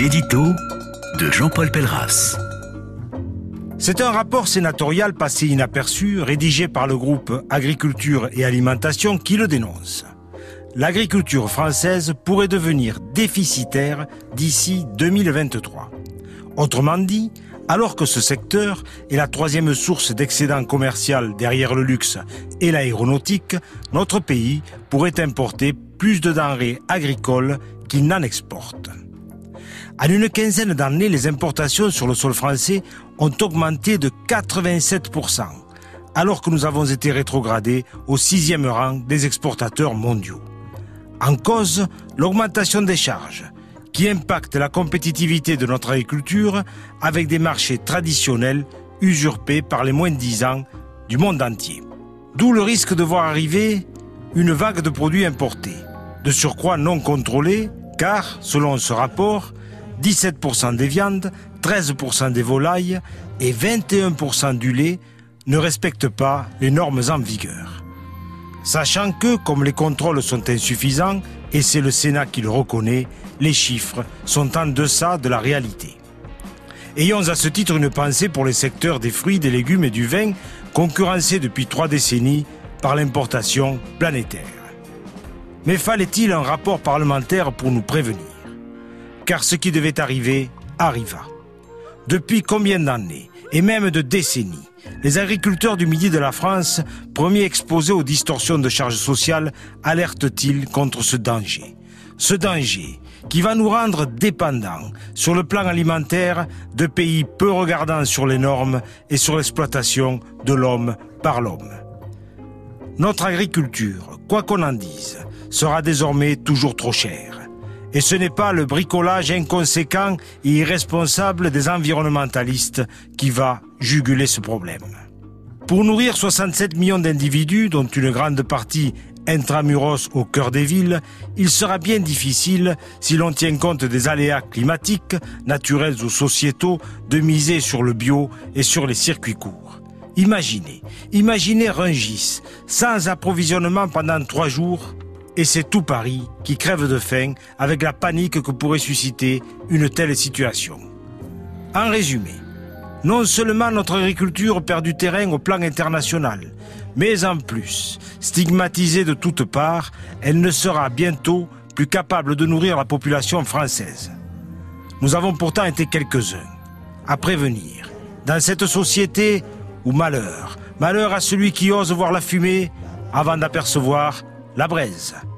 L'édito de Jean-Paul Pelleras. C'est un rapport sénatorial passé inaperçu, rédigé par le groupe Agriculture et Alimentation qui le dénonce. L'agriculture française pourrait devenir déficitaire d'ici 2023. Autrement dit, alors que ce secteur est la troisième source d'excédent commercial derrière le luxe et l'aéronautique, notre pays pourrait importer plus de denrées agricoles qu'il n'en exporte. En une quinzaine d'années, les importations sur le sol français ont augmenté de 87%, alors que nous avons été rétrogradés au sixième rang des exportateurs mondiaux. En cause, l'augmentation des charges, qui impacte la compétitivité de notre agriculture avec des marchés traditionnels usurpés par les moins de 10 ans du monde entier. D'où le risque de voir arriver une vague de produits importés, de surcroît non contrôlés, car, selon ce rapport, 17% des viandes, 13% des volailles et 21% du lait ne respectent pas les normes en vigueur. Sachant que, comme les contrôles sont insuffisants, et c'est le Sénat qui le reconnaît, les chiffres sont en deçà de la réalité. Ayons à ce titre une pensée pour les secteurs des fruits, des légumes et du vin, concurrencés depuis trois décennies par l'importation planétaire. Mais fallait-il un rapport parlementaire pour nous prévenir? Car ce qui devait arriver arriva. Depuis combien d'années, et même de décennies, les agriculteurs du midi de la France, premiers exposés aux distorsions de charges sociales, alertent-ils contre ce danger? Ce danger qui va nous rendre dépendants sur le plan alimentaire de pays peu regardants sur les normes et sur l'exploitation de l'homme par l'homme. Notre agriculture, quoi qu'on en dise, sera désormais toujours trop chère. Et ce n'est pas le bricolage inconséquent et irresponsable des environnementalistes qui va juguler ce problème. Pour nourrir 67 millions d'individus, dont une grande partie intramuros au cœur des villes, il sera bien difficile, si l'on tient compte des aléas climatiques, naturels ou sociétaux, de miser sur le bio et sur les circuits courts. Imaginez, imaginez Rungis, sans approvisionnement pendant trois jours, et c'est tout Paris qui crève de faim avec la panique que pourrait susciter une telle situation. En résumé, non seulement notre agriculture perd du terrain au plan international, mais en plus, stigmatisée de toutes parts, elle ne sera bientôt plus capable de nourrir la population française. Nous avons pourtant été quelques-uns à prévenir. Dans cette société où malheur, malheur à celui qui ose voir la fumée avant d'apercevoir la braise.